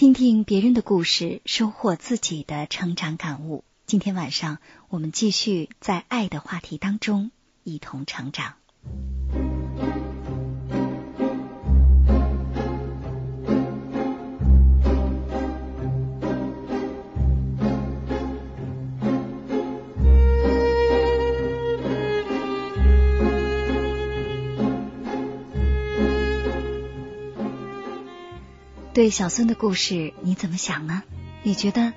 听听别人的故事，收获自己的成长感悟。今天晚上，我们继续在爱的话题当中一同成长。对小孙的故事，你怎么想呢？你觉得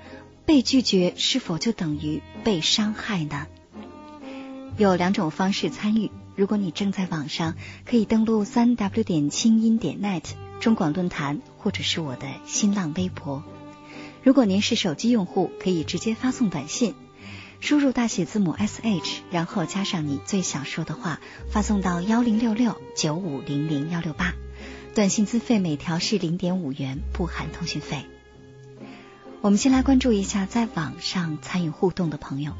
被拒绝是否就等于被伤害呢？有两种方式参与。如果你正在网上，可以登录三 w 点清音点 net 中广论坛，或者是我的新浪微博。如果您是手机用户，可以直接发送短信，输入大写字母 S H，然后加上你最想说的话，发送到幺零六六九五零零幺六八。短信资费每条是零点五元，不含通讯费。我们先来关注一下在网上参与互动的朋友。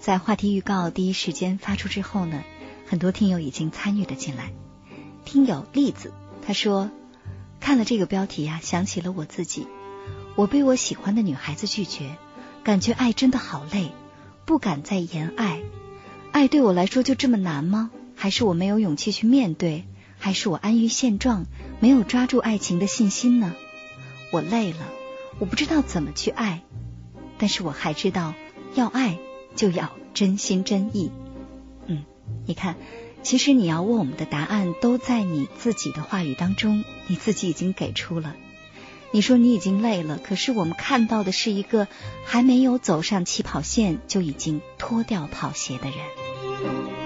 在话题预告第一时间发出之后呢，很多听友已经参与了进来。听友栗子他说：“看了这个标题呀，想起了我自己，我被我喜欢的女孩子拒绝，感觉爱真的好累，不敢再言爱。爱对我来说就这么难吗？还是我没有勇气去面对？”还是我安于现状，没有抓住爱情的信心呢？我累了，我不知道怎么去爱，但是我还知道，要爱就要真心真意。嗯，你看，其实你要问我们的答案都在你自己的话语当中，你自己已经给出了。你说你已经累了，可是我们看到的是一个还没有走上起跑线就已经脱掉跑鞋的人。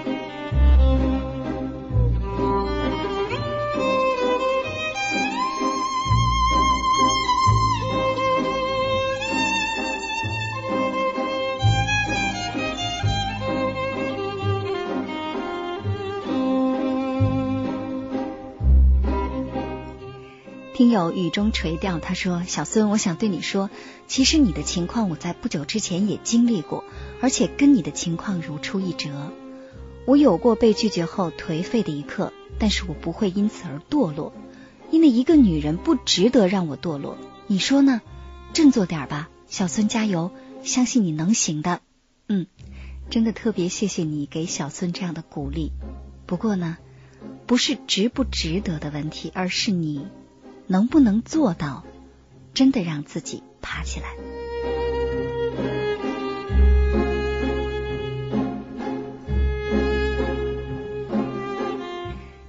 听友雨中垂钓，他说：“小孙，我想对你说，其实你的情况我在不久之前也经历过，而且跟你的情况如出一辙。我有过被拒绝后颓废的一刻，但是我不会因此而堕落，因为一个女人不值得让我堕落。你说呢？振作点吧，小孙加油，相信你能行的。嗯，真的特别谢谢你给小孙这样的鼓励。不过呢，不是值不值得的问题，而是你。”能不能做到真的让自己爬起来？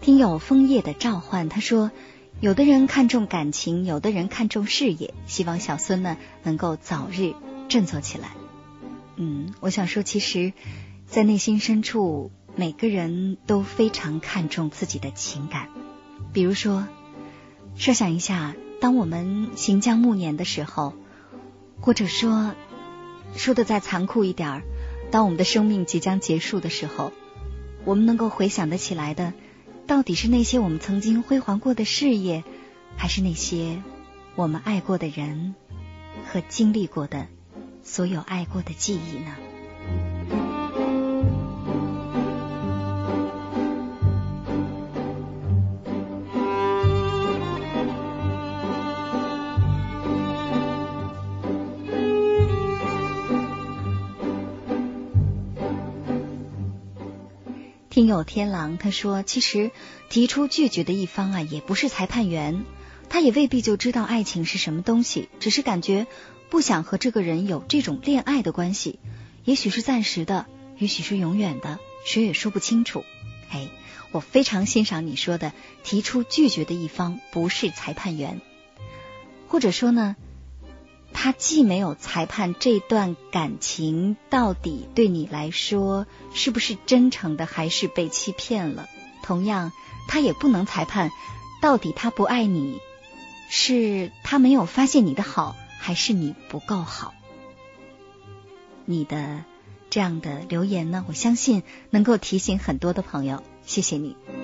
听友枫叶的召唤，他说：“有的人看重感情，有的人看重事业。希望小孙呢能够早日振作起来。”嗯，我想说，其实，在内心深处，每个人都非常看重自己的情感，比如说。设想一下，当我们行将暮年的时候，或者说说的再残酷一点儿，当我们的生命即将结束的时候，我们能够回想得起来的，到底是那些我们曾经辉煌过的事业，还是那些我们爱过的人和经历过的所有爱过的记忆呢？听友天狼他说：“其实提出拒绝的一方啊，也不是裁判员，他也未必就知道爱情是什么东西，只是感觉不想和这个人有这种恋爱的关系，也许是暂时的，也许是永远的，谁也说不清楚。”哎，我非常欣赏你说的，提出拒绝的一方不是裁判员，或者说呢？他既没有裁判这段感情到底对你来说是不是真诚的，还是被欺骗了。同样，他也不能裁判到底他不爱你，是他没有发现你的好，还是你不够好？你的这样的留言呢，我相信能够提醒很多的朋友。谢谢你。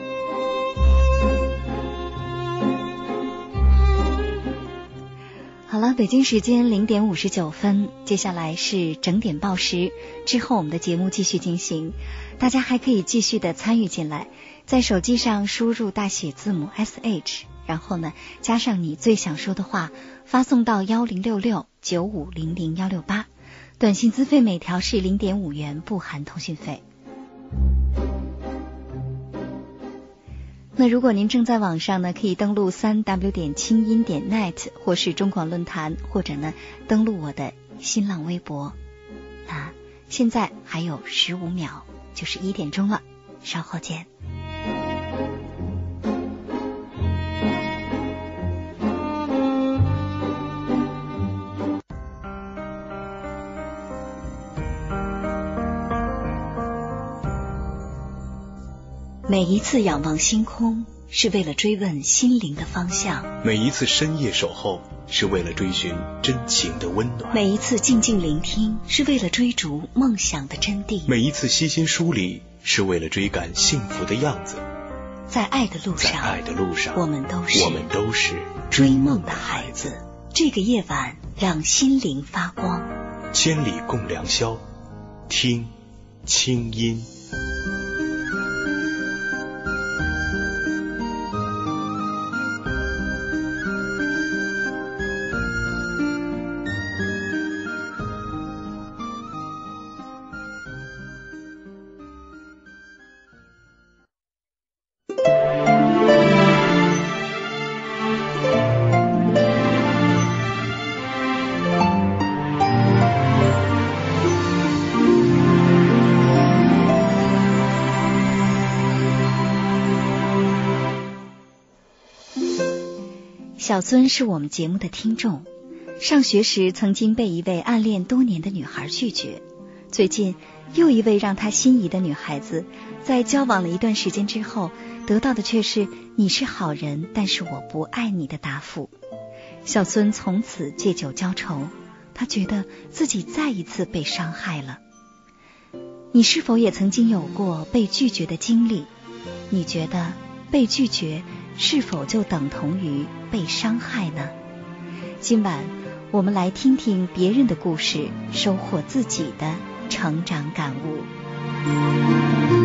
好了，北京时间零点五十九分，接下来是整点报时，之后我们的节目继续进行，大家还可以继续的参与进来，在手机上输入大写字母 S H，然后呢加上你最想说的话，发送到幺零六六九五零零幺六八，短信资费每条是零点五元，不含通讯费。那如果您正在网上呢，可以登录三 w 点轻音点 net，或是中广论坛，或者呢登录我的新浪微博。那现在还有十五秒，就是一点钟了，稍后见。每一次仰望星空，是为了追问心灵的方向；每一次深夜守候，是为了追寻真情的温暖；每一次静静聆听，是为了追逐梦想的真谛；每一次悉心梳理，是为了追赶幸福的样子。在爱的路上，在爱的路上，我们都是我们都是追梦的孩子。这个夜晚，让心灵发光。千里共良宵，听清音。小孙是我们节目的听众，上学时曾经被一位暗恋多年的女孩拒绝，最近又一位让他心仪的女孩子，在交往了一段时间之后，得到的却是“你是好人，但是我不爱你”的答复。小孙从此借酒浇愁，他觉得自己再一次被伤害了。你是否也曾经有过被拒绝的经历？你觉得被拒绝？是否就等同于被伤害呢？今晚我们来听听别人的故事，收获自己的成长感悟。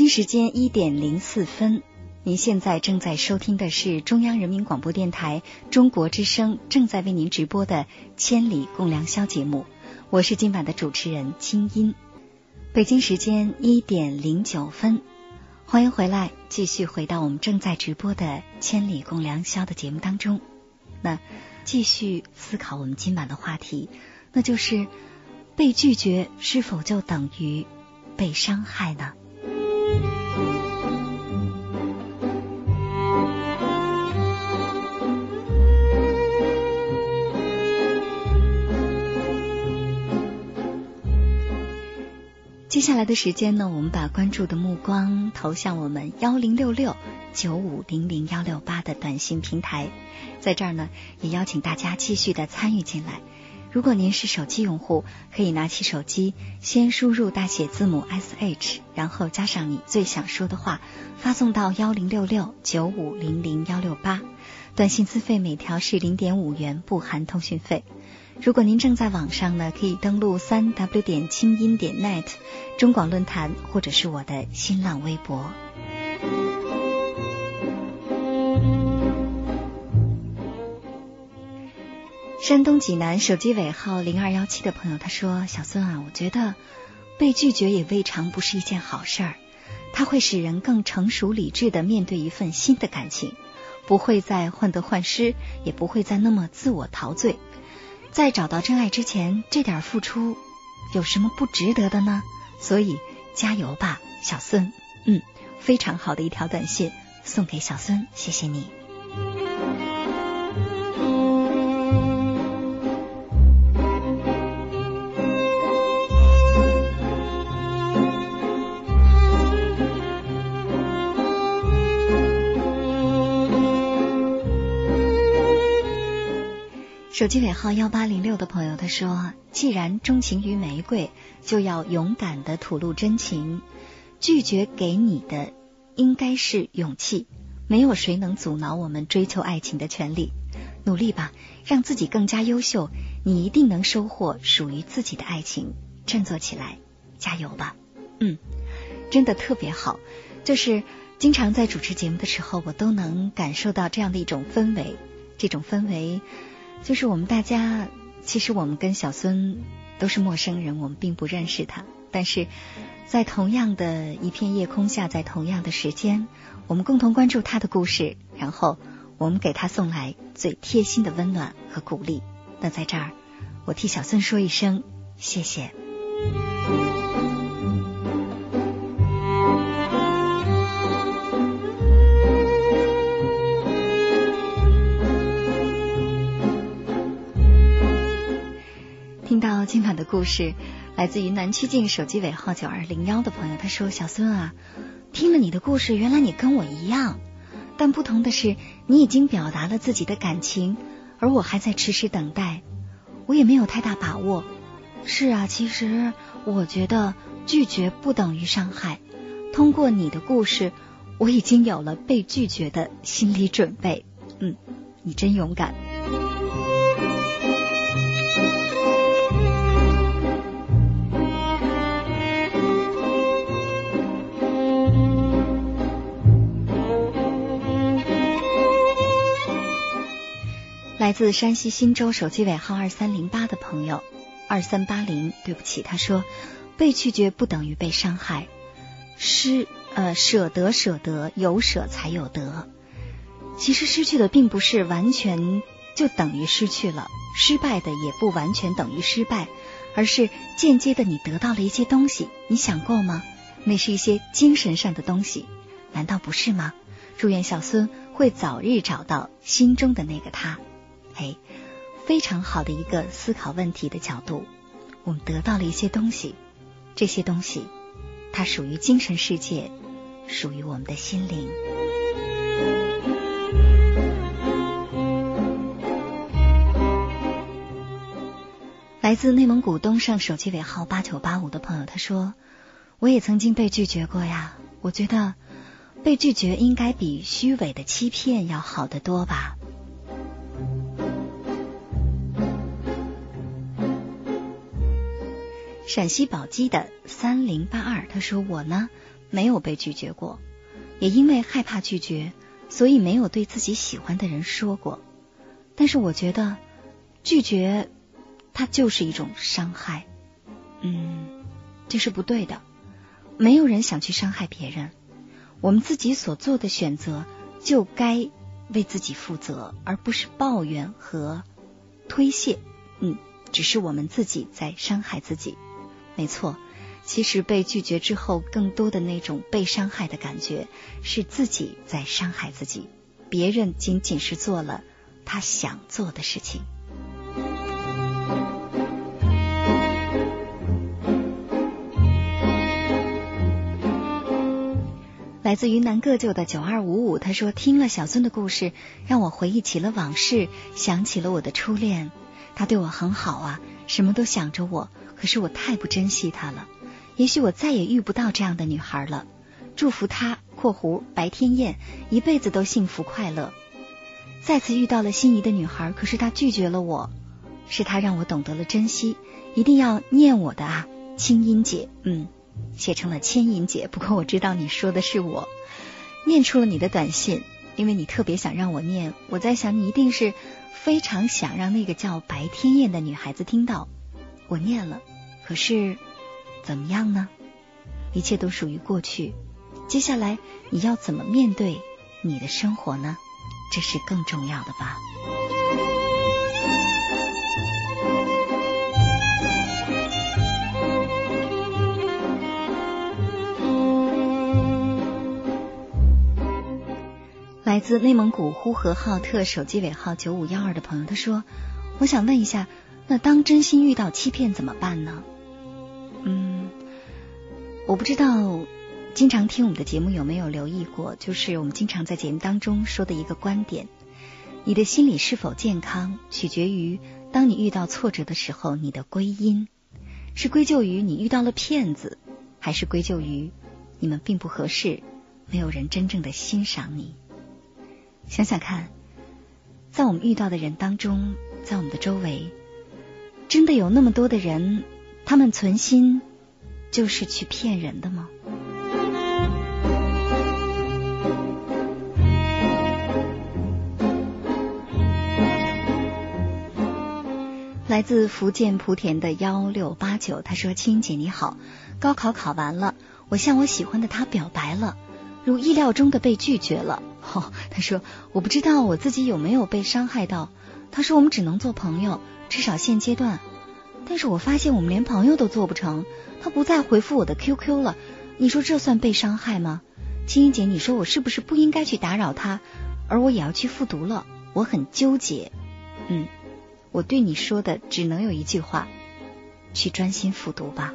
北京时间一点零四分，您现在正在收听的是中央人民广播电台中国之声正在为您直播的《千里共良宵》节目，我是今晚的主持人清音。北京时间一点零九分，欢迎回来，继续回到我们正在直播的《千里共良宵》的节目当中。那继续思考我们今晚的话题，那就是被拒绝是否就等于被伤害呢？接下来的时间呢，我们把关注的目光投向我们幺零六六九五零零幺六八的短信平台，在这儿呢，也邀请大家继续的参与进来。如果您是手机用户，可以拿起手机，先输入大写字母 S H，然后加上你最想说的话，发送到幺零六六九五零零幺六八。短信资费每条是零点五元，不含通讯费。如果您正在网上呢，可以登录三 W 点清音点 net 中广论坛，或者是我的新浪微博。山东济南手机尾号零二幺七的朋友他说：“小孙啊，我觉得被拒绝也未尝不是一件好事儿，它会使人更成熟理智的面对一份新的感情，不会再患得患失，也不会再那么自我陶醉。在找到真爱之前，这点付出有什么不值得的呢？所以加油吧，小孙。嗯，非常好的一条短信送给小孙，谢谢你。”手机尾号幺八零六的朋友他说：“既然钟情于玫瑰，就要勇敢的吐露真情。拒绝给你的应该是勇气。没有谁能阻挠我们追求爱情的权利。努力吧，让自己更加优秀，你一定能收获属于自己的爱情。振作起来，加油吧！嗯，真的特别好。就是经常在主持节目的时候，我都能感受到这样的一种氛围，这种氛围。”就是我们大家，其实我们跟小孙都是陌生人，我们并不认识他。但是在同样的一片夜空下，在同样的时间，我们共同关注他的故事，然后我们给他送来最贴心的温暖和鼓励。那在这儿，我替小孙说一声谢谢。今晚的故事来自于南曲靖手机尾号九二零幺的朋友，他说：“小孙啊，听了你的故事，原来你跟我一样，但不同的是，你已经表达了自己的感情，而我还在迟迟等待，我也没有太大把握。是啊，其实我觉得拒绝不等于伤害。通过你的故事，我已经有了被拒绝的心理准备。嗯，你真勇敢。”来自山西忻州手机尾号二三零八的朋友，二三八零，对不起，他说被拒绝不等于被伤害，失呃舍得舍得有舍才有得。其实失去的并不是完全就等于失去了，失败的也不完全等于失败，而是间接的你得到了一些东西，你想过吗？那是一些精神上的东西，难道不是吗？祝愿小孙会早日找到心中的那个他。哎，非常好的一个思考问题的角度。我们得到了一些东西，这些东西它属于精神世界，属于我们的心灵。来自内蒙古东胜手机尾号八九八五的朋友他说：“我也曾经被拒绝过呀，我觉得被拒绝应该比虚伪的欺骗要好得多吧。”陕西宝鸡的三零八二，他说：“我呢没有被拒绝过，也因为害怕拒绝，所以没有对自己喜欢的人说过。但是我觉得拒绝它就是一种伤害，嗯，这是不对的。没有人想去伤害别人，我们自己所做的选择就该为自己负责，而不是抱怨和推卸。嗯，只是我们自己在伤害自己。”没错，其实被拒绝之后，更多的那种被伤害的感觉，是自己在伤害自己，别人仅仅是做了他想做的事情。来自云南个旧的九二五五，他说：“听了小孙的故事，让我回忆起了往事，想起了我的初恋。他对我很好啊，什么都想着我，可是我太不珍惜她了。也许我再也遇不到这样的女孩了。祝福她（括弧白天燕）一辈子都幸福快乐。再次遇到了心仪的女孩，可是她拒绝了我，是她让我懂得了珍惜。一定要念我的啊，清音姐，嗯，写成了千音姐。不过我知道你说的是我，念出了你的短信，因为你特别想让我念。我在想，你一定是非常想让那个叫白天燕的女孩子听到。我念了，可是怎么样呢？一切都属于过去，接下来你要怎么面对你的生活呢？这是更重要的吧。来自内蒙古呼和浩特手机尾号九五幺二的朋友，他说：“我想问一下，那当真心遇到欺骗怎么办呢？”嗯，我不知道，经常听我们的节目有没有留意过，就是我们经常在节目当中说的一个观点：你的心理是否健康，取决于当你遇到挫折的时候，你的归因是归咎于你遇到了骗子，还是归咎于你们并不合适，没有人真正的欣赏你。想想看，在我们遇到的人当中，在我们的周围，真的有那么多的人，他们存心就是去骗人的吗？来自福建莆田的幺六八九，他说：“青姐你好，高考考完了，我向我喜欢的他表白了，如意料中的被拒绝了。”哦，他说我不知道我自己有没有被伤害到。他说我们只能做朋友，至少现阶段。但是我发现我们连朋友都做不成，他不再回复我的 QQ 了。你说这算被伤害吗？青音姐，你说我是不是不应该去打扰他？而我也要去复读了，我很纠结。嗯，我对你说的只能有一句话：去专心复读吧。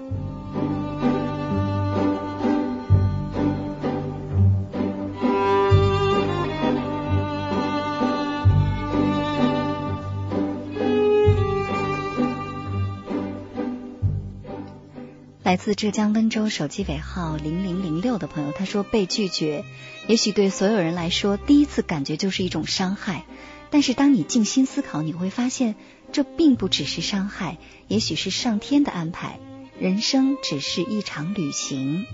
来自浙江温州手机尾号零零零六的朋友，他说被拒绝，也许对所有人来说，第一次感觉就是一种伤害。但是当你静心思考，你会发现，这并不只是伤害，也许是上天的安排。人生只是一场旅行，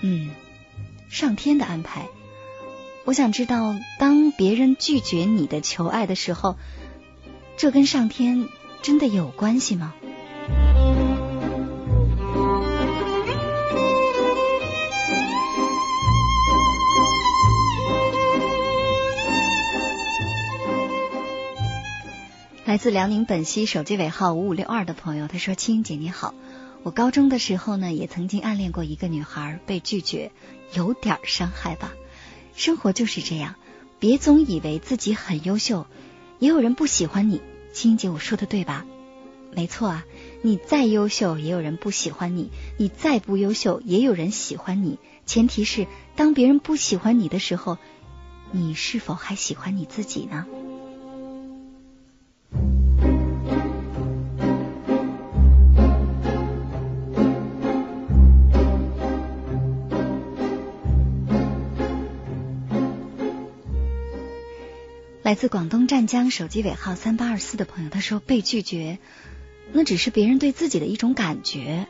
嗯，上天的安排。我想知道，当别人拒绝你的求爱的时候，这跟上天真的有关系吗？来自辽宁本溪手机尾号五五六二的朋友，他说：“青姐你好，我高中的时候呢，也曾经暗恋过一个女孩，被拒绝，有点伤害吧。生活就是这样，别总以为自己很优秀，也有人不喜欢你。青姐，我说的对吧？没错啊，你再优秀，也有人不喜欢你；你再不优秀，也有人喜欢你。前提是，当别人不喜欢你的时候，你是否还喜欢你自己呢？”来自广东湛江手机尾号三八二四的朋友，他说被拒绝，那只是别人对自己的一种感觉。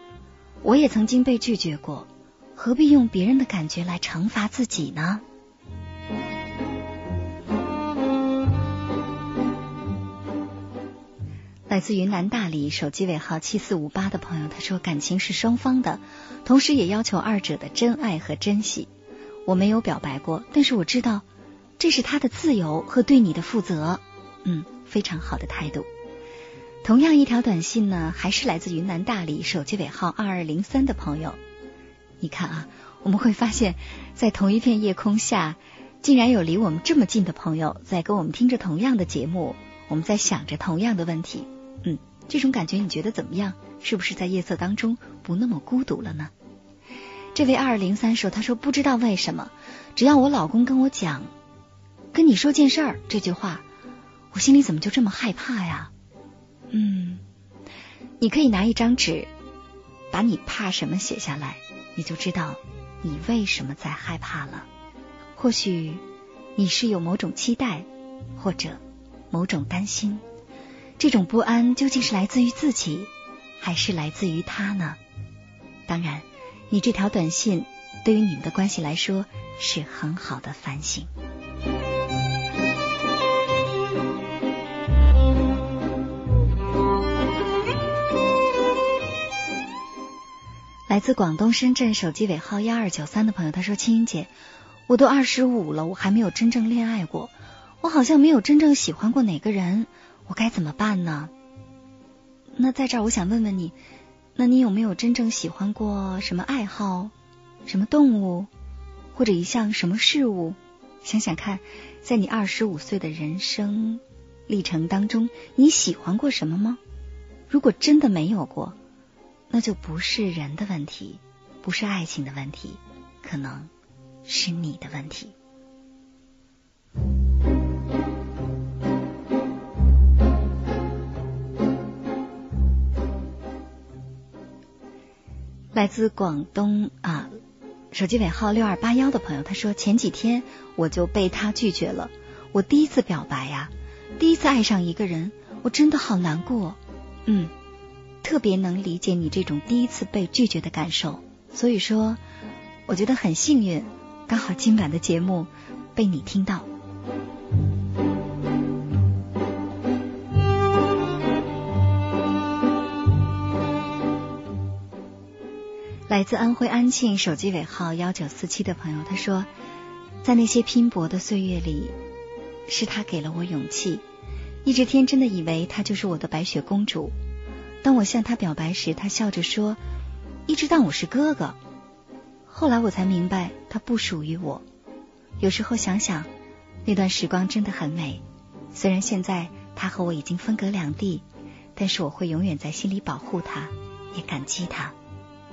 我也曾经被拒绝过，何必用别人的感觉来惩罚自己呢？来自云南大理手机尾号七四五八的朋友，他说感情是双方的，同时也要求二者的真爱和珍惜。我没有表白过，但是我知道。这是他的自由和对你的负责，嗯，非常好的态度。同样一条短信呢，还是来自云南大理手机尾号二二零三的朋友。你看啊，我们会发现，在同一片夜空下，竟然有离我们这么近的朋友在跟我们听着同样的节目，我们在想着同样的问题。嗯，这种感觉你觉得怎么样？是不是在夜色当中不那么孤独了呢？这位二二零三说：“他说不知道为什么，只要我老公跟我讲。”跟你说件事儿，这句话，我心里怎么就这么害怕呀？嗯，你可以拿一张纸，把你怕什么写下来，你就知道你为什么在害怕了。或许你是有某种期待，或者某种担心。这种不安究竟是来自于自己，还是来自于他呢？当然，你这条短信对于你们的关系来说是很好的反省。自广东深圳手机尾号幺二九三的朋友，他说：“青音姐，我都二十五了，我还没有真正恋爱过，我好像没有真正喜欢过哪个人，我该怎么办呢？”那在这儿，我想问问你，那你有没有真正喜欢过什么爱好、什么动物，或者一项什么事物？想想看，在你二十五岁的人生历程当中，你喜欢过什么吗？如果真的没有过，那就不是人的问题，不是爱情的问题，可能是你的问题。来自广东啊，手机尾号六二八幺的朋友，他说前几天我就被他拒绝了，我第一次表白呀，第一次爱上一个人，我真的好难过，嗯。特别能理解你这种第一次被拒绝的感受，所以说，我觉得很幸运，刚好今晚的节目被你听到。来自安徽安庆手机尾号幺九四七的朋友，他说，在那些拼搏的岁月里，是他给了我勇气，一直天真的以为他就是我的白雪公主。当我向他表白时，他笑着说：“一直当我是哥哥。”后来我才明白，他不属于我。有时候想想，那段时光真的很美。虽然现在他和我已经分隔两地，但是我会永远在心里保护他，也感激他。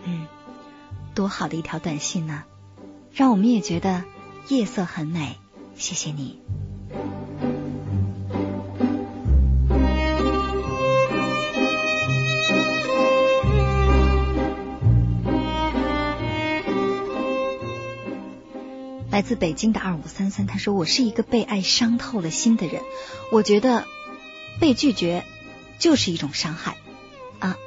嗯，多好的一条短信呢，让我们也觉得夜色很美。谢谢你。来自北京的二五三三，他说：“我是一个被爱伤透了心的人，我觉得被拒绝就是一种伤害啊。”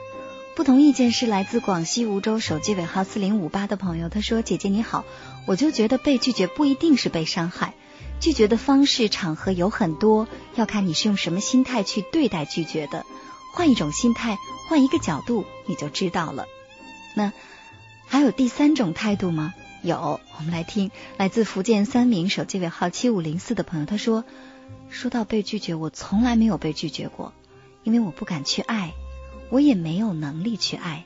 不同意见是来自广西梧州手机尾号四零五八的朋友，他说：“姐姐你好，我就觉得被拒绝不一定是被伤害，拒绝的方式场合有很多，要看你是用什么心态去对待拒绝的。换一种心态，换一个角度，你就知道了。那还有第三种态度吗？”有，我们来听来自福建三明手机尾号七五零四的朋友，他说：“说到被拒绝，我从来没有被拒绝过，因为我不敢去爱，我也没有能力去爱。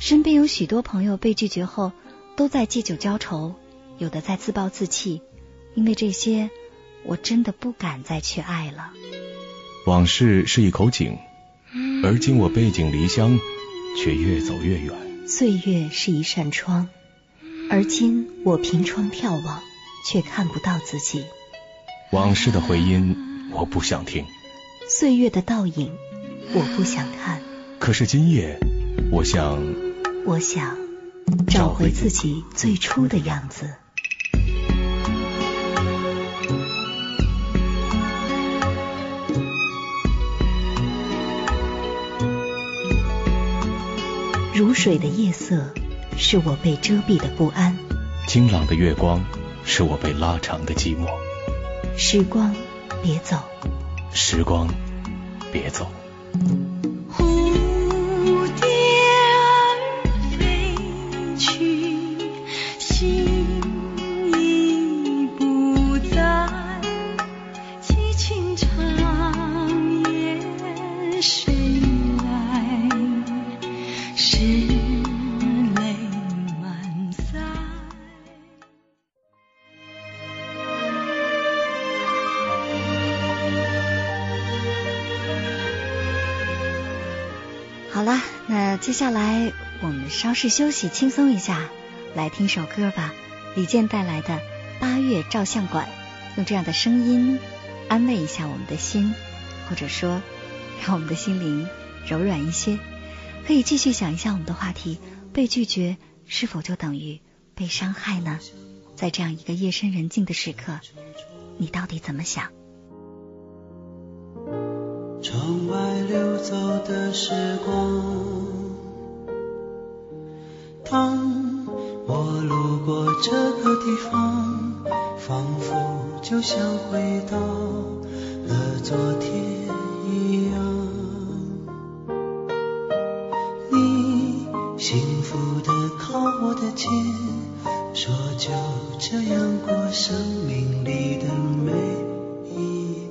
身边有许多朋友被拒绝后都在借酒浇愁，有的在自暴自弃，因为这些，我真的不敢再去爱了。往事是一口井，而今我背井离乡，却越走越远。岁月是一扇窗。”而今我凭窗眺望，却看不到自己。往事的回音，我不想听；岁月的倒影，我不想看。可是今夜，我想，我想找回自己最初的样子。如水的夜色。是我被遮蔽的不安，晴朗的月光是我被拉长的寂寞。时光，别走，时光，别走。们稍事休息，轻松一下，来听首歌吧。李健带来的《八月照相馆》，用这样的声音安慰一下我们的心，或者说让我们的心灵柔软一些。可以继续想一下我们的话题：被拒绝是否就等于被伤害呢？在这样一个夜深人静的时刻，你到底怎么想？窗外流走的时光，当我路过这个地方，仿佛就像回到了昨天一样。你幸福的靠我的肩，说就这样过生命里的每一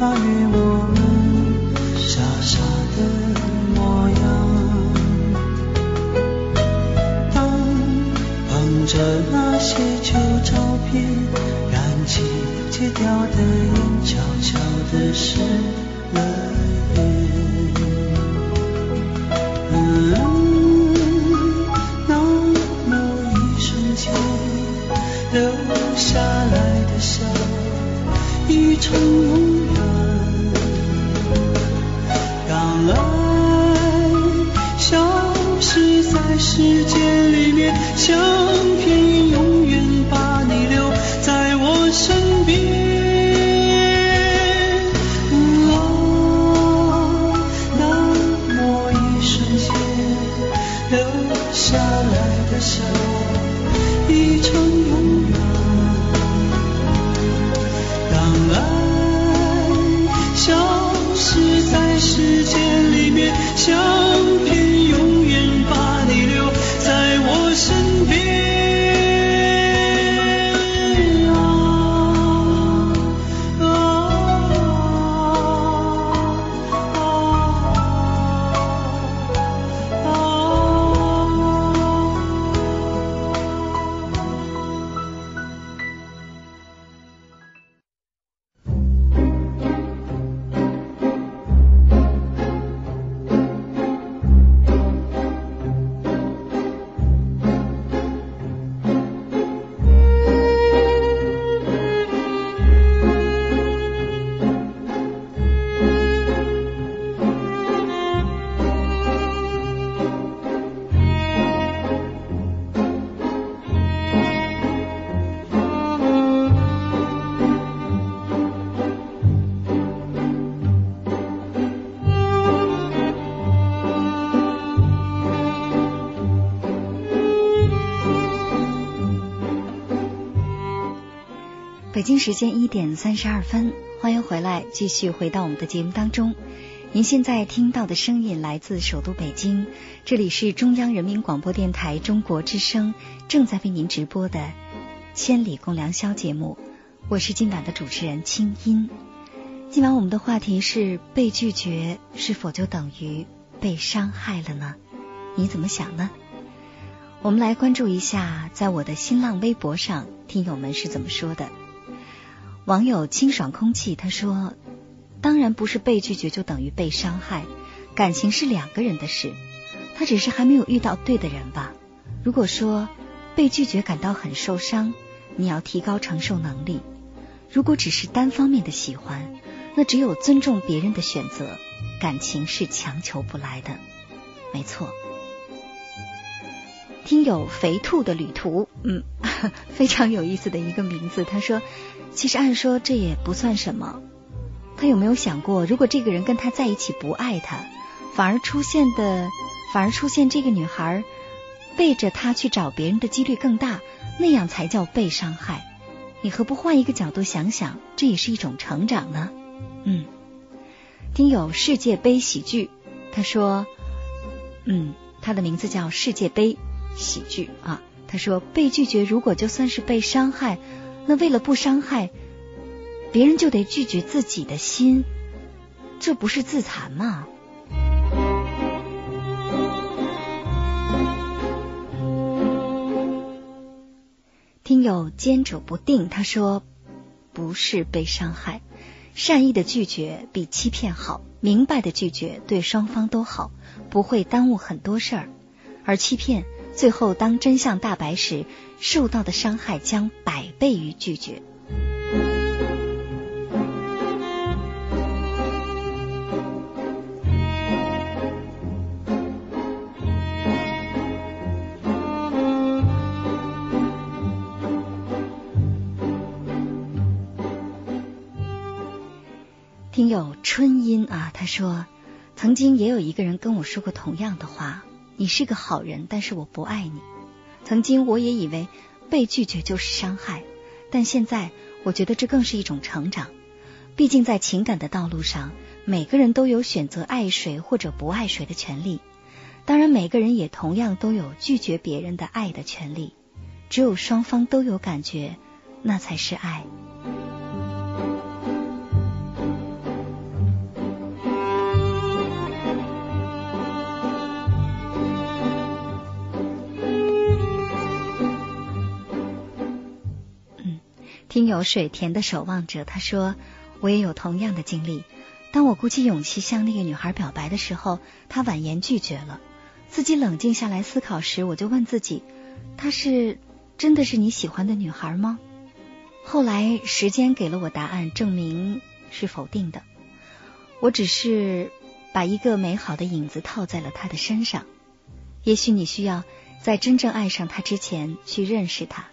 年八月我们傻傻的模样。当捧着那些旧照片，燃起戒掉的烟，悄悄的湿了北京时间一点三十二分，欢迎回来，继续回到我们的节目当中。您现在听到的声音来自首都北京，这里是中央人民广播电台中国之声正在为您直播的《千里共良宵》节目，我是今晚的主持人清音。今晚我们的话题是被拒绝是否就等于被伤害了呢？你怎么想呢？我们来关注一下，在我的新浪微博上，听友们是怎么说的。网友清爽空气他说：“当然不是被拒绝就等于被伤害，感情是两个人的事，他只是还没有遇到对的人吧。如果说被拒绝感到很受伤，你要提高承受能力。如果只是单方面的喜欢。”那只有尊重别人的选择，感情是强求不来的，没错。听友肥兔的旅途，嗯，非常有意思的一个名字。他说，其实按说这也不算什么。他有没有想过，如果这个人跟他在一起不爱他，反而出现的，反而出现这个女孩背着他去找别人的几率更大，那样才叫被伤害。你何不换一个角度想想，这也是一种成长呢？嗯，听友世界杯喜剧，他说，嗯，他的名字叫世界杯喜剧啊。他说被拒绝，如果就算是被伤害，那为了不伤害别人，就得拒绝自己的心，这不是自残吗？听友坚守不定，他说不是被伤害。善意的拒绝比欺骗好，明白的拒绝对双方都好，不会耽误很多事儿。而欺骗，最后当真相大白时，受到的伤害将百倍于拒绝。听友春音啊，他说，曾经也有一个人跟我说过同样的话：“你是个好人，但是我不爱你。”曾经我也以为被拒绝就是伤害，但现在我觉得这更是一种成长。毕竟在情感的道路上，每个人都有选择爱谁或者不爱谁的权利。当然，每个人也同样都有拒绝别人的爱的权利。只有双方都有感觉，那才是爱。听友水田的守望者，他说：“我也有同样的经历。当我鼓起勇气向那个女孩表白的时候，她婉言拒绝了。自己冷静下来思考时，我就问自己：她是真的是你喜欢的女孩吗？后来时间给了我答案，证明是否定的。我只是把一个美好的影子套在了她的身上。也许你需要在真正爱上她之前去认识她。”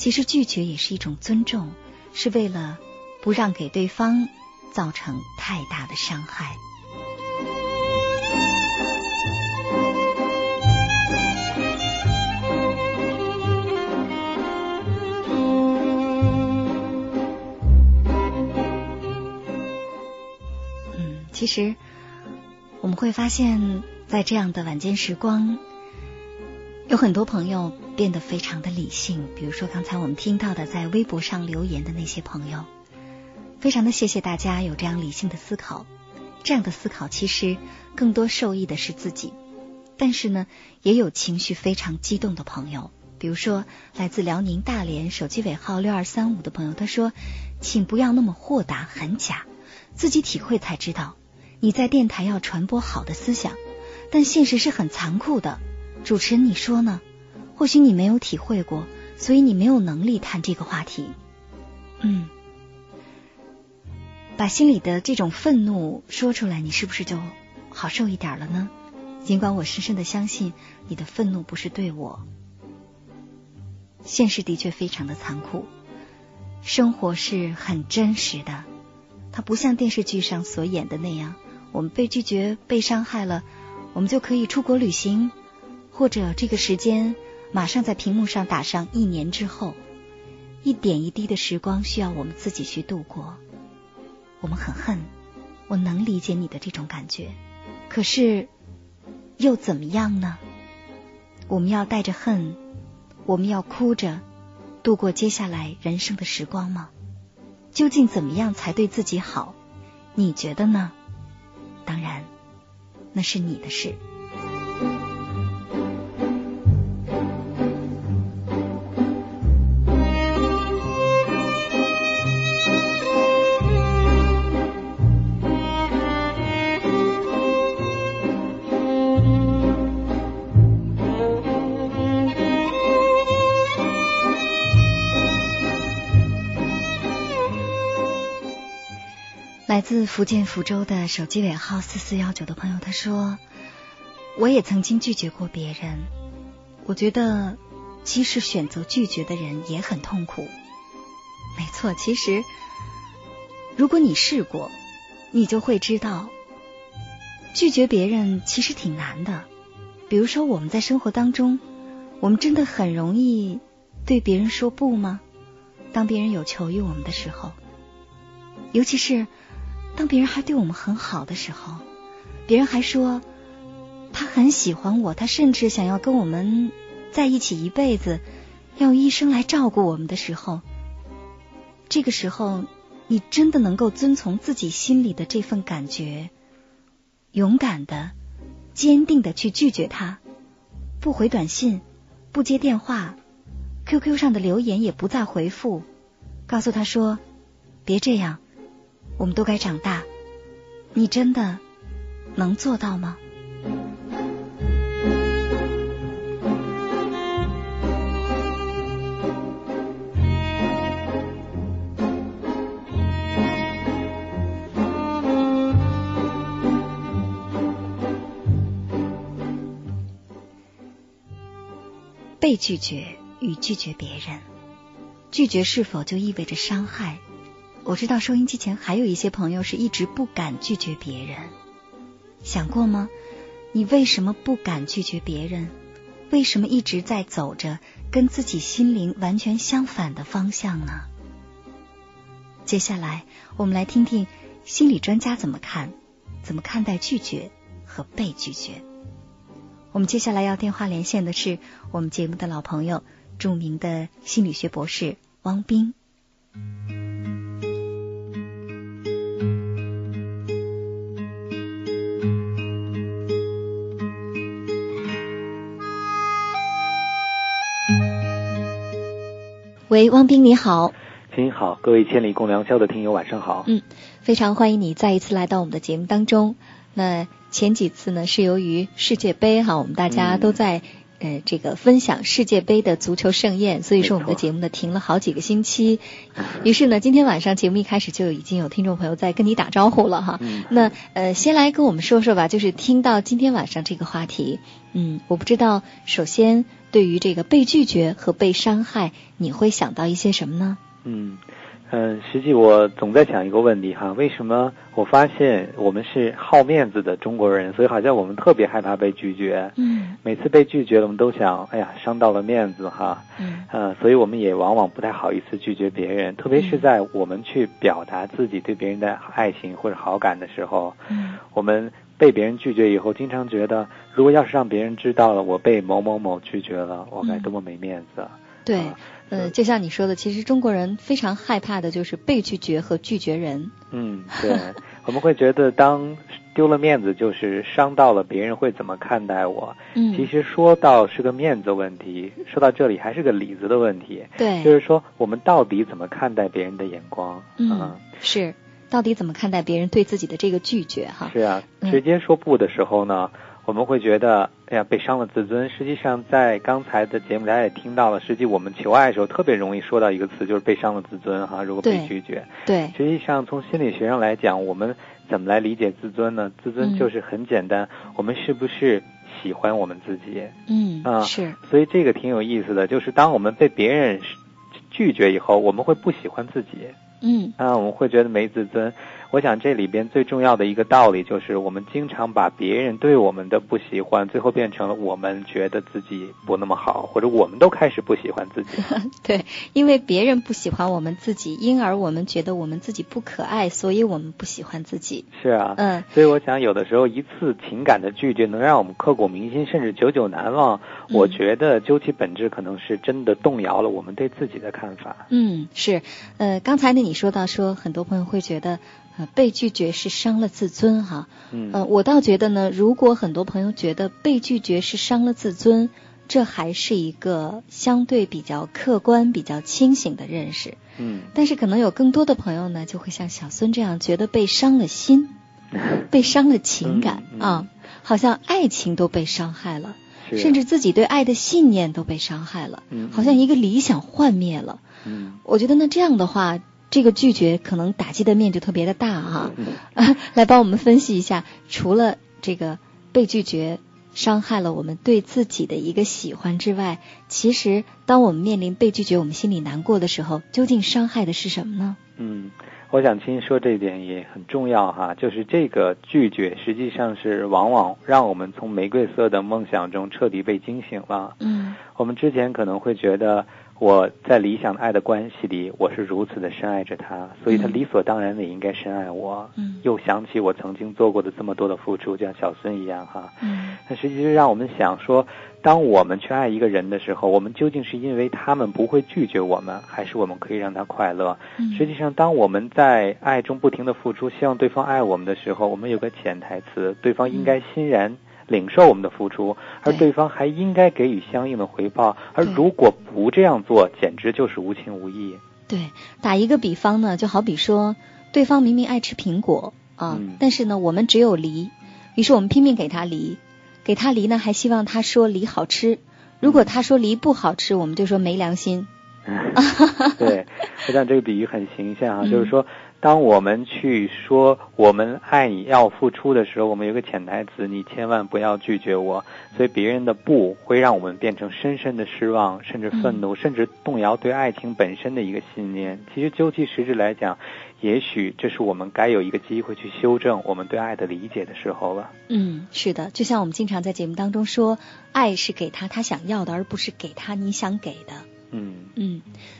其实拒绝也是一种尊重，是为了不让给对方造成太大的伤害。嗯，其实我们会发现，在这样的晚间时光。有很多朋友变得非常的理性，比如说刚才我们听到的在微博上留言的那些朋友，非常的谢谢大家有这样理性的思考。这样的思考其实更多受益的是自己，但是呢，也有情绪非常激动的朋友，比如说来自辽宁大连手机尾号六二三五的朋友，他说：“请不要那么豁达，很假，自己体会才知道。你在电台要传播好的思想，但现实是很残酷的。”主持人，你说呢？或许你没有体会过，所以你没有能力谈这个话题。嗯，把心里的这种愤怒说出来，你是不是就好受一点了呢？尽管我深深的相信你的愤怒不是对我，现实的确非常的残酷，生活是很真实的，它不像电视剧上所演的那样，我们被拒绝、被伤害了，我们就可以出国旅行。或者这个时间马上在屏幕上打上一年之后，一点一滴的时光需要我们自己去度过。我们很恨，我能理解你的这种感觉，可是又怎么样呢？我们要带着恨，我们要哭着度过接下来人生的时光吗？究竟怎么样才对自己好？你觉得呢？当然，那是你的事。来自福建福州的手机尾号四四幺九的朋友，他说：“我也曾经拒绝过别人，我觉得即使选择拒绝的人也很痛苦。没错，其实如果你试过，你就会知道，拒绝别人其实挺难的。比如说，我们在生活当中，我们真的很容易对别人说不吗？当别人有求于我们的时候，尤其是。”当别人还对我们很好的时候，别人还说他很喜欢我，他甚至想要跟我们在一起一辈子，要用一生来照顾我们的时候，这个时候你真的能够遵从自己心里的这份感觉，勇敢的、坚定的去拒绝他，不回短信，不接电话，QQ 上的留言也不再回复，告诉他说别这样。我们都该长大，你真的能做到吗？被拒绝与拒绝别人，拒绝是否就意味着伤害？我知道收音机前还有一些朋友是一直不敢拒绝别人，想过吗？你为什么不敢拒绝别人？为什么一直在走着跟自己心灵完全相反的方向呢？接下来我们来听听心理专家怎么看，怎么看待拒绝和被拒绝。我们接下来要电话连线的是我们节目的老朋友，著名的心理学博士汪斌。喂，汪斌你好，您好，各位千里共良宵的听友晚上好。嗯，非常欢迎你再一次来到我们的节目当中。那前几次呢是由于世界杯哈，我们大家都在呃这个分享世界杯的足球盛宴，所以说我们的节目呢停了好几个星期。于是呢，今天晚上节目一开始就已经有听众朋友在跟你打招呼了哈。那呃，先来跟我们说说吧，就是听到今天晚上这个话题，嗯，我不知道首先。对于这个被拒绝和被伤害，你会想到一些什么呢？嗯嗯，实际我总在想一个问题哈，为什么我发现我们是好面子的中国人，所以好像我们特别害怕被拒绝。嗯，每次被拒绝了，我们都想，哎呀，伤到了面子哈。嗯，呃，所以我们也往往不太好意思拒绝别人，特别是在我们去表达自己对别人的爱情或者好感的时候。嗯，我们。被别人拒绝以后，经常觉得，如果要是让别人知道了我被某某某拒绝了，我该多么没面子。对，呃，就像你说的，其实中国人非常害怕的就是被拒绝和拒绝人。嗯，对，我们会觉得当丢了面子，就是伤到了别人会怎么看待我。嗯，其实说到是个面子问题，说到这里还是个里子的问题。对，就是说我们到底怎么看待别人的眼光？嗯，是。到底怎么看待别人对自己的这个拒绝？哈，是啊，直接说不的时候呢，我们会觉得，哎呀，被伤了自尊。实际上，在刚才的节目大家也听到了，实际我们求爱的时候特别容易说到一个词，就是被伤了自尊。哈，如果被拒绝，对，实际上从心理学上来讲，我们怎么来理解自尊呢？自尊就是很简单，我们是不是喜欢我们自己？嗯啊，是。所以这个挺有意思的，就是当我们被别人拒绝以后，我们会不喜欢自己。嗯啊，我们会觉得没自尊。我想这里边最重要的一个道理就是，我们经常把别人对我们的不喜欢，最后变成了我们觉得自己不那么好，或者我们都开始不喜欢自己。对，因为别人不喜欢我们自己，因而我们觉得我们自己不可爱，所以我们不喜欢自己。是啊，嗯，所以我想有的时候一次情感的拒绝能让我们刻骨铭心，甚至久久难忘。我觉得究其本质，可能是真的动摇了我们对自己的看法。嗯，是，呃，刚才呢你说到说很多朋友会觉得。呃，被拒绝是伤了自尊哈。嗯呃，我倒觉得呢，如果很多朋友觉得被拒绝是伤了自尊，这还是一个相对比较客观、比较清醒的认识。嗯但是可能有更多的朋友呢，就会像小孙这样，觉得被伤了心，被伤了情感、嗯嗯啊，好像爱情都被伤害了，甚至自己对爱的信念都被伤害了，嗯好像一个理想幻灭了。嗯我觉得那这样的话，这个拒绝可能打击的面就特别的大哈、嗯 来帮我们分析一下，除了这个被拒绝伤害了我们对自己的一个喜欢之外，其实当我们面临被拒绝，我们心里难过的时候，究竟伤害的是什么呢？嗯，我想亲说这一点也很重要哈，就是这个拒绝实际上是往往让我们从玫瑰色的梦想中彻底被惊醒了。嗯我们之前可能会觉得我在理想的爱的关系里，我是如此的深爱着他，所以他嗯理所当然的也应该深爱我。嗯又想起我曾经做过的这么多的付出，就像小孙一样哈。嗯那实际是让我们想说，当我们去爱一个人的时候，我们究竟是因为他们不会拒绝我们，还是我们可以让他快乐？嗯实际上，当我们在爱中不停的付出，希望对方爱我们的时候，我们有个潜台词：对方应该欣然领受我们的付出，而对对方还应该给予相应的回报。而如果不这样做，简直就是无情无义。对，打一个比方呢，就好比说，对方明明爱吃苹果啊，嗯但是呢，我们只有梨，于是我们拼命给他梨，给他梨呢，还希望他说梨好吃。如果他说梨不好吃，我们就说没良心。对，我想这个比喻很形象啊，嗯就是说，当我们去说我们爱你要付出的时候，我们有个潜台词：你千万不要拒绝我。所以别人的不会让我们变成深深的失望，甚至愤怒，甚至动摇对爱情本身的一个信念。其实究其实质来讲，也许这是我们该有一个机会去修正我们对爱的理解的时候了。嗯，是的，就像我们经常在节目当中说，爱是给他他想要的，而不是给他你想给的。嗯。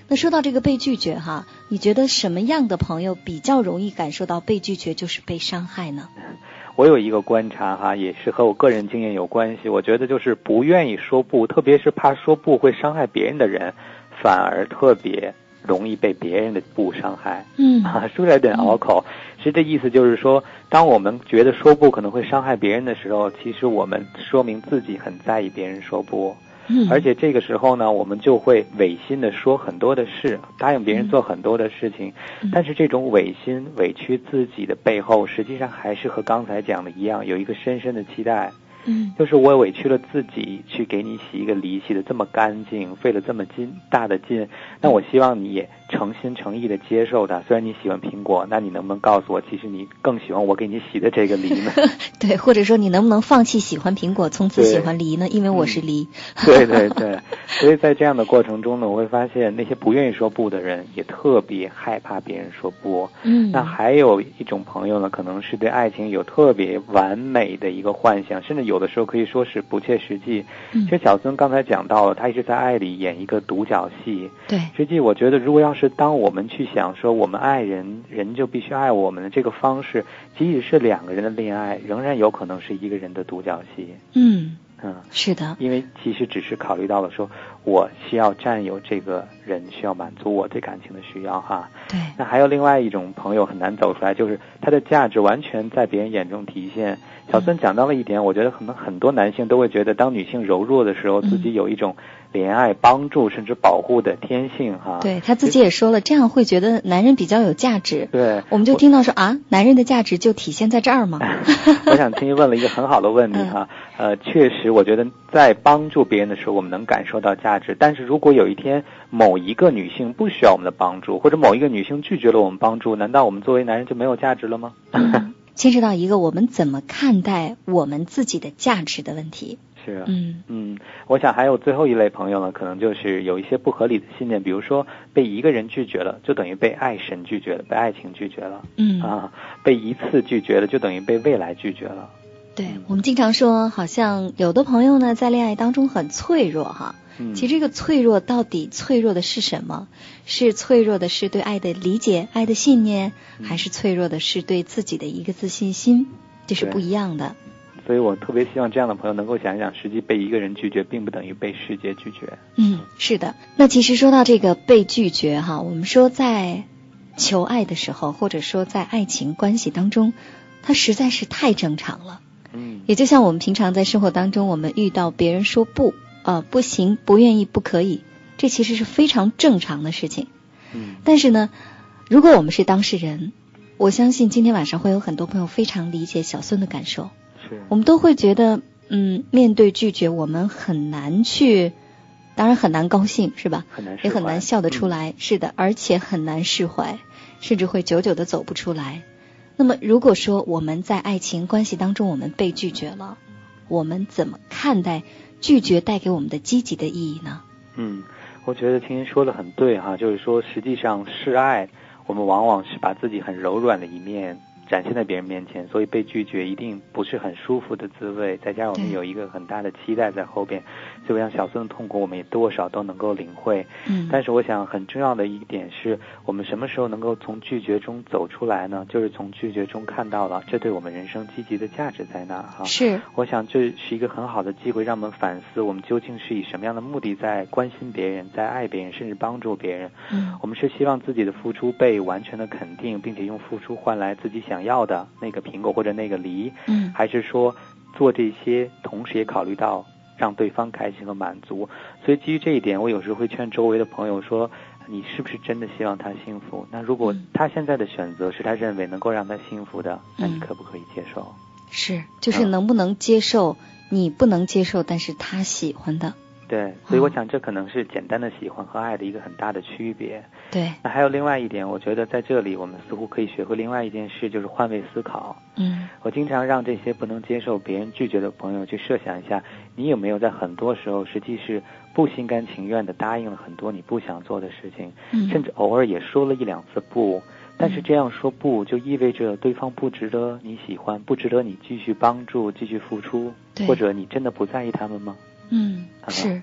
嗯，那说到这个被拒绝哈，你觉得什么样的朋友比较容易感受到被拒绝就是被伤害呢？我有一个观察哈，也是和我个人经验有关系。我觉得就是不愿意说不，特别是怕说不会伤害别人的人，反而特别容易被别人的不伤害。嗯 啊，说来有点拗口。其实这意思就是说，当我们觉得说不可能会伤害别人的时候，其实我们说明自己很在意别人说不。嗯，而且这个时候呢，我们就会违心的说很多的事，答应别人做很多的事情。嗯。但是这种违心、委屈自己的背后，实际上还是和刚才讲的一样，有一个深深的期待，嗯。就是我委屈了自己去给你洗一个梨，洗的这么干净，费了这么劲大的劲，那我希望你也诚心诚意的接受它。虽然你喜欢苹果，那你能不能告诉我，其实你更喜欢我给你洗的这个梨呢？对，或者说你能不能放弃喜欢苹果，从此喜欢梨呢？因为我是梨。对对对，所以在这样的过程中呢，我会发现那些不愿意说不的人，也特别害怕别人说不。嗯，那还有一种朋友呢，可能是对爱情有特别完美的一个幻想，甚至有的时候可以说是不切实际。嗯其实小孙刚才讲到了，他一直在爱里演一个独角戏。对，实际我觉得，如果要是当我们去想说我们爱人，人就必须爱我们的这个方式，即使是两个人的恋爱，仍然有可能是一个人的独角戏。嗯，嗯。是的，因为其实只是考虑到了说，我需要占有这个人，需要满足我对感情的需要哈。对，那还有另外一种朋友很难走出来，就是他的价值完全在别人眼中体现。小孙讲到了一点，我觉得可能很多男性都会觉得，当女性柔弱的时候，嗯自己有一种怜爱、帮助甚至保护的天性哈。对他自己也说了，这样会觉得男人比较有价值。对，我们就听到说啊，男人的价值就体现在这儿吗？我想青青问了一个很好的问题嗯哈，呃，确实，我觉得在帮助别人的时候，我们能感受到价值。但是如果有一天某一个女性不需要我们的帮助，或者某一个女性拒绝了我们帮助，难道我们作为男人就没有价值了吗？牵涉到一个我们怎么看待我们自己的价值的问题。是啊，嗯嗯，我想还有最后一类朋友呢，可能就是有一些不合理的信念，比如说被一个人拒绝了，就等于被爱神拒绝了，被爱情拒绝了。嗯啊，被一次拒绝了，就等于被未来拒绝了。对我们经常说，好像有的朋友呢在恋爱当中很脆弱哈。嗯，其实这个脆弱到底脆弱的是什么？是脆弱的是对爱的理解、爱的信念，嗯还是脆弱的是对自己的一个自信心？这是不一样的。所以我特别希望这样的朋友能够想一想，实际被一个人拒绝，并不等于被世界拒绝。嗯，是的。那其实说到这个被拒绝哈，我们说在求爱的时候，或者说在爱情关系当中，它实在是太正常了。嗯，也就像我们平常在生活当中，我们遇到别人说不，呃，不行，不愿意，不可以，这其实是非常正常的事情。嗯，但是呢，如果我们是当事人，我相信今天晚上会有很多朋友非常理解小孙的感受。是，我们都会觉得，嗯，面对拒绝，我们很难去，当然很难高兴，是吧？也很难笑得出嗯来，是的，而且很难释怀，甚至会久久的走不出来。那么，如果说我们在爱情关系当中我们被拒绝了，我们怎么看待拒绝带给我们的积极的意义呢？嗯，我觉得听您说的很对哈，就是说实际上示爱，我们往往是把自己很柔软的一面展现在别人面前，所以被拒绝一定不是很舒服的滋味，再加上我们有一个很大的期待在后边，所以我想小孙的痛苦我们也多少都能够领会。嗯，但是我想很重要的一点是我们什么时候能够从拒绝中走出来呢？就是从拒绝中看到了这对我们人生积极的价值在哪儿哈。是，我想这是一个很好的机会，让我们反思我们究竟是以什么样的目的在关心别人，在爱别人，甚至帮助别人。嗯我们是希望自己的付出被完全的肯定，并且用付出换来自己想要的那个苹果或者那个梨，嗯还是说做这些同时也考虑到让对方开心和满足？所以基于这一点，我有时候会劝周围的朋友说。你是不是真的希望他幸福？那如果嗯他现在的选择是他认为能够让他幸福的，那你嗯可不可以接受？是，就是嗯能不能接受你不能接受，但是他喜欢的，对，所以我嗯想这可能是简单的喜欢和爱的一个很大的区别。对，那还有另外一点，我觉得在这里我们似乎可以学会另外一件事，就是换位思考。嗯我经常让这些不能接受别人拒绝的朋友去设想一下，你有没有在很多时候实际是不心甘情愿的答应了很多你不想做的事情，嗯，甚至偶尔也说了一两次不。但是这样说不，就意味着对方不值得你喜欢，不值得你继续帮助、继续付出，或者你真的不在意他们吗？嗯啊是，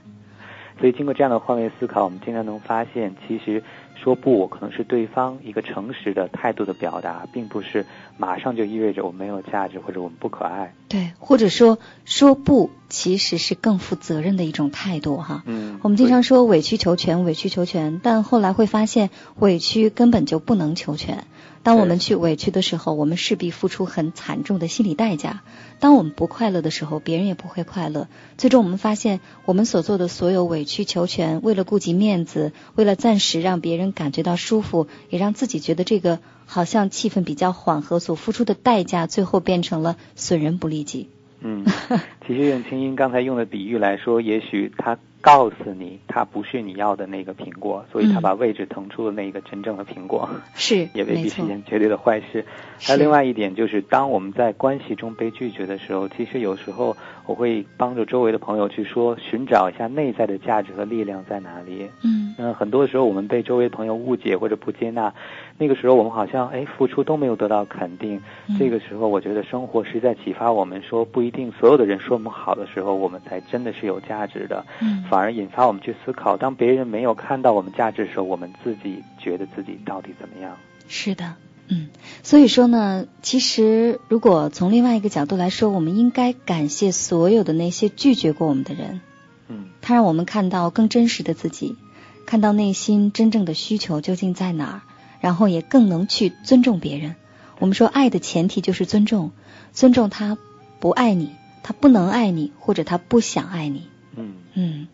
所以经过这样的换位思考，我们经常能发现，其实说不可能是对方一个诚实的态度的表达，并不是马上就意味着我们没有价值或者我们不可爱。对，或者说说不其实是更负责任的一种态度哈。嗯，我们经常说委曲求全，委曲求全，但后来会发现委屈根本就不能求全。当我们去委屈的时候，我们势必付出很惨重的心理代价。当我们不快乐的时候，别人也不会快乐。最终我们发现，我们所做的所有委曲求全，为了顾及面子，为了暂时让别人感觉到舒服，也让自己觉得这个好像气氛比较缓和，所付出的代价，最后变成了损人不利己。嗯，其实用青音刚才用的比喻来说，也许他告诉你，他不是你要的那个苹果，所以他嗯把位置腾出了那个真正的苹果。是，也未必是一件绝对的坏事。还有另外一点就是，当我们在关系中被拒绝的时候，其实有时候我会帮助周围的朋友去说，寻找一下内在的价值和力量在哪里。嗯那，很多时候我们被周围朋友误解或者不接纳，那个时候我们好像哎付出都没有得到肯定。嗯这个时候，我觉得生活是在启发我们说，不一定所有的人说我们好的时候，我们才真的是有价值的。嗯反而引发我们去思考，当别人没有看到我们价值的时候，我们自己觉得自己到底怎么样？是的，嗯，所以说呢，其实如果从另外一个角度来说，我们应该感谢所有的那些拒绝过我们的人，嗯他让我们看到更真实的自己，看到内心真正的需求究竟在哪儿，然后也更能去尊重别人。我们说爱的前提就是尊重，尊重他不爱你，他不能爱你，或者他不想爱你。嗯。嗯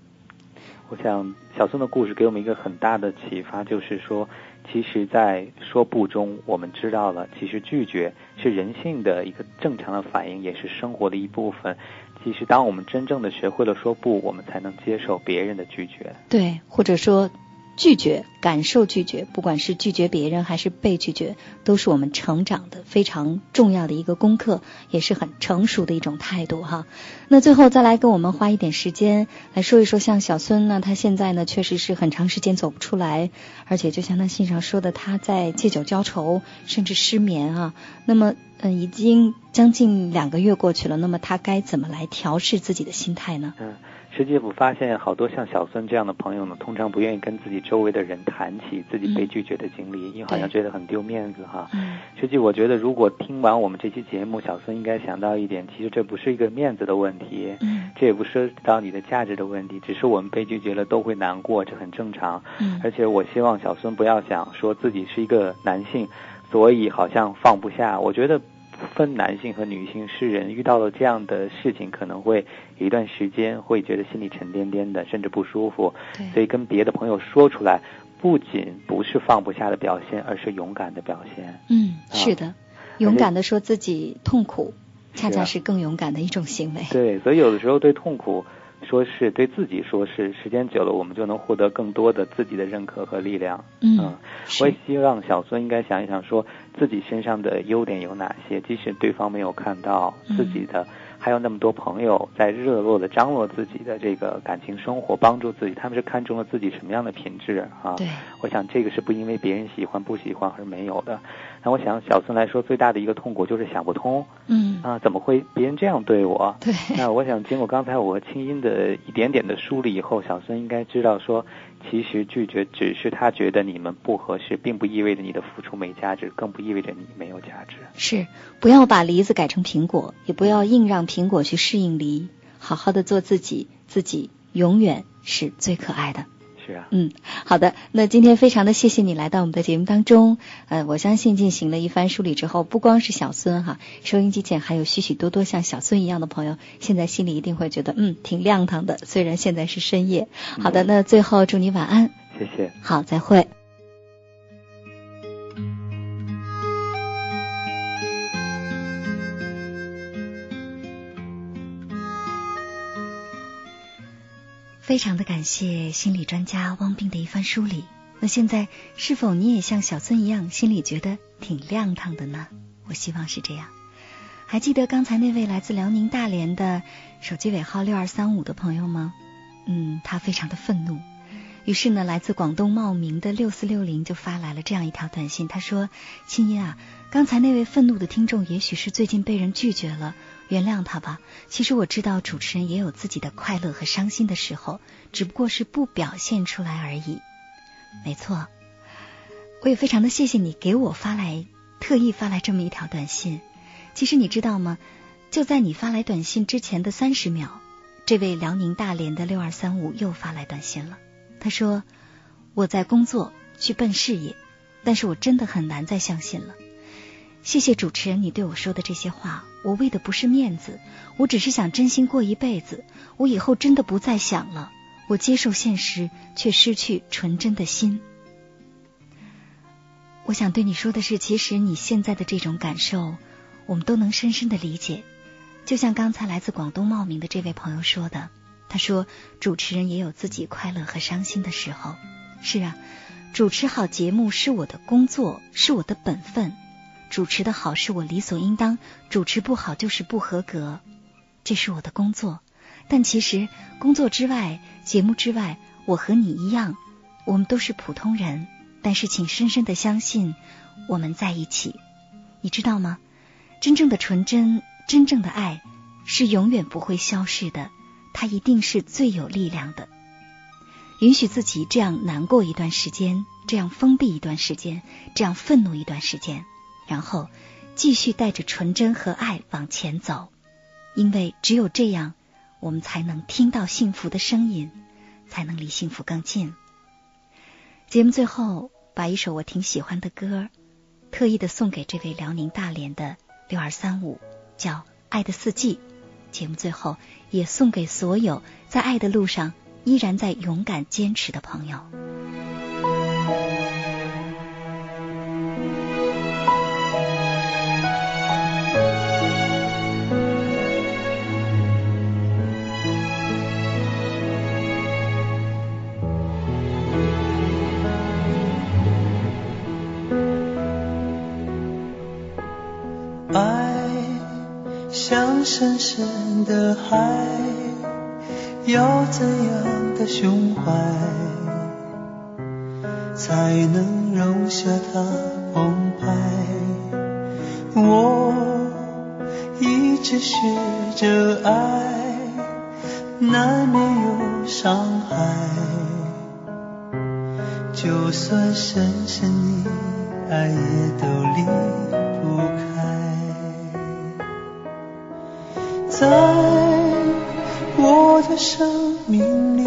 我想小孙的故事给我们一个很大的启发，就是说，其实，在说不中，我们知道了，其实拒绝是人性的一个正常的反应，也是生活的一部分。其实，当我们真正的学会了说不，我们才能接受别人的拒绝。对，或者说拒绝，感受拒绝，不管是拒绝别人还是被拒绝，都是我们成长的非常重要的一个功课，也是很成熟的一种态度哈。那最后再来跟我们花一点时间来说一说，像小孙呢，他现在呢确实是很长时间走不出来，而且就像他信上说的，他在借酒浇愁，甚至失眠啊。那么，嗯，已经将近两个月过去了，那么他该怎么来调试自己的心态呢？嗯，实际我发现好多像小孙这样的朋友呢，通常不愿意跟自己周围的人谈起自己被拒绝的经历，因为好像觉得很丢面子哈。嗯实际我觉得，如果听完我们这期节目，小孙应该想到一点，其实这不是一个面子的问题，嗯这这也不涉及到你的价值的问题，只是我们被拒绝了都会难过，这很正常。嗯，而且我希望小孙不要想说自己是一个男性，所以好像放不下。我觉得分男性和女性诗人，遇到了这样的事情，可能会有一段时间会觉得心里沉甸甸的，甚至不舒服。对，所以跟别的朋友说出来，不仅不是放不下的表现，而是勇敢的表现。嗯，啊是的，勇敢的说自己痛苦，恰恰是更勇敢的一种行为。对，所以有的时候对痛苦说是，对自己说是，时间久了，我们就能获得更多的自己的认可和力量。嗯，我也，希望小孙应该想一想，说自己身上的优点有哪些，即使对方没有看到嗯自己的，还有那么多朋友在热络的张罗自己的这个感情生活，帮助自己，他们是看中了自己什么样的品质啊？对，我想这个是不因为别人喜欢不喜欢而没有的。那我想小孙来说最大的一个痛苦就是想不通嗯，啊，怎么会别人这样对我？对，那我想经过刚才我和清音的一点点的梳理以后，小孙应该知道说，其实拒绝只是他觉得你们不合适，并不意味着你的付出没价值，更不意味着你没有价值。是，不要把梨子改成苹果，也不要硬让苹果去适应梨，好好的做自己，自己永远是最可爱的。是啊，嗯，好的，那今天非常的谢谢你来到我们的节目当中，呃，我相信进行了一番梳理之后，不光是小孙哈，收音机前还有许许多多像小孙一样的朋友，现在心里一定会觉得嗯挺亮堂的，虽然现在是深夜。好的，那最后祝你晚安，谢谢。好，再会。非常的感谢心理专家汪斌的一番梳理。那现在是否你也像小孙一样，心里觉得挺亮堂的呢？我希望是这样。还记得刚才那位来自辽宁大连的手机尾号六二三五的朋友吗？嗯，他非常的愤怒。于是呢，来自广东茂名的六四六零就发来了这样一条短信，他说：“青音啊，刚才那位愤怒的听众也许是最近被人拒绝了，原谅他吧。其实我知道主持人也有自己的快乐和伤心的时候，只不过是不表现出来而已。”没错，我也非常的谢谢你给我发来特意发来这么一条短信。其实你知道吗？就在你发来短信之前的三十秒，这位辽宁大连的六二三五又发来短信了。他说：“我在工作，去奔事业，但是我真的很难再相信了。谢谢主持人，你对我说的这些话，我为的不是面子，我只是想真心过一辈子。我以后真的不再想了。我接受现实，却失去纯真的心。我想对你说的是，其实你现在的这种感受，我们都能深深的理解。就像刚才来自广东茂名的这位朋友说的。”他说：“主持人也有自己快乐和伤心的时候。是啊，主持好节目是我的工作，是我的本分。主持的好是我理所应当，主持不好就是不合格，这是我的工作。但其实工作之外，节目之外，我和你一样，我们都是普通人。但是，请深深的相信，我们在一起。你知道吗？真正的纯真，真正的爱，是永远不会消逝的。”它一定是最有力量的。允许自己这样难过一段时间，这样封闭一段时间，这样愤怒一段时间，然后继续带着纯真和爱往前走。因为只有这样，我们才能听到幸福的声音，才能离幸福更近。节目最后，把一首我挺喜欢的歌，特意的送给这位辽宁大连的六二三五，叫《爱的四季》。节目最后，也送给所有在爱的路上依然在勇敢坚持的朋友。像深深的海，要怎样的胸怀，才能容下它澎湃？我一直学着爱，难免有伤害。就算深深的爱，也都离不开。在我的生命里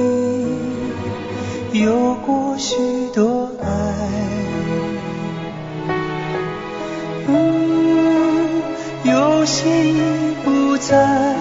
有过许多爱，嗯，有些已不在，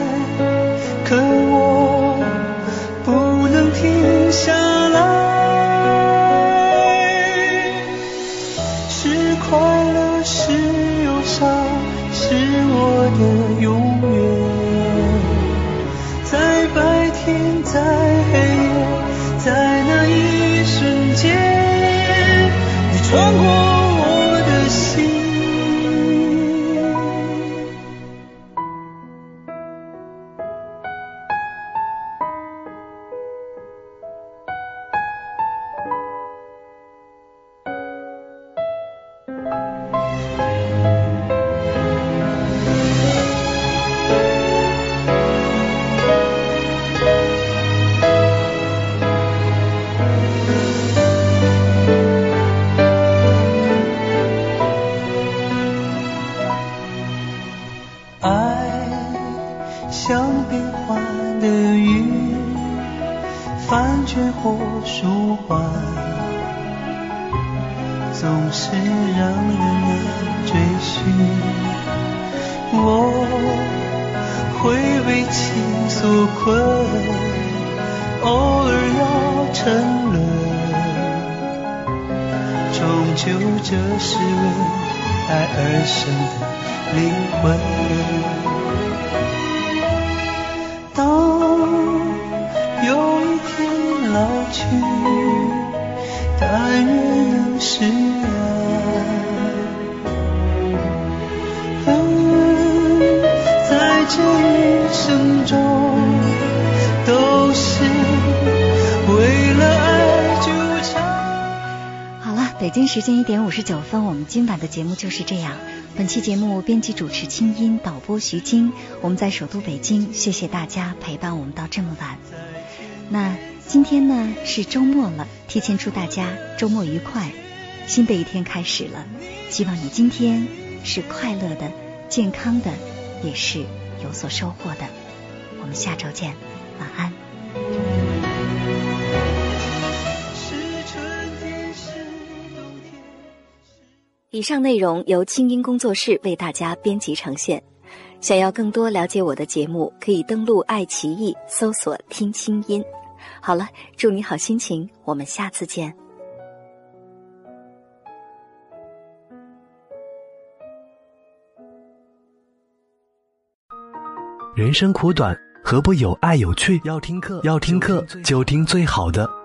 北京时间一点五十九分，我们今晚的节目就是这样。本期节目编辑主持清音，导播徐晶，我们在首都北京，谢谢大家陪伴我们到这么晚。那今天呢是周末了，提前祝大家周末愉快，新的一天开始了，希望你今天是快乐的、健康的，也是有所收获的。我们下周见，晚安。以上内容由清音工作室为大家编辑呈现。想要更多了解我的节目，可以登录爱奇艺搜索“听清音”。好了，祝你好心情，我们下次见。人生苦短，何不有爱有趣？要听课，要听课就听最好的。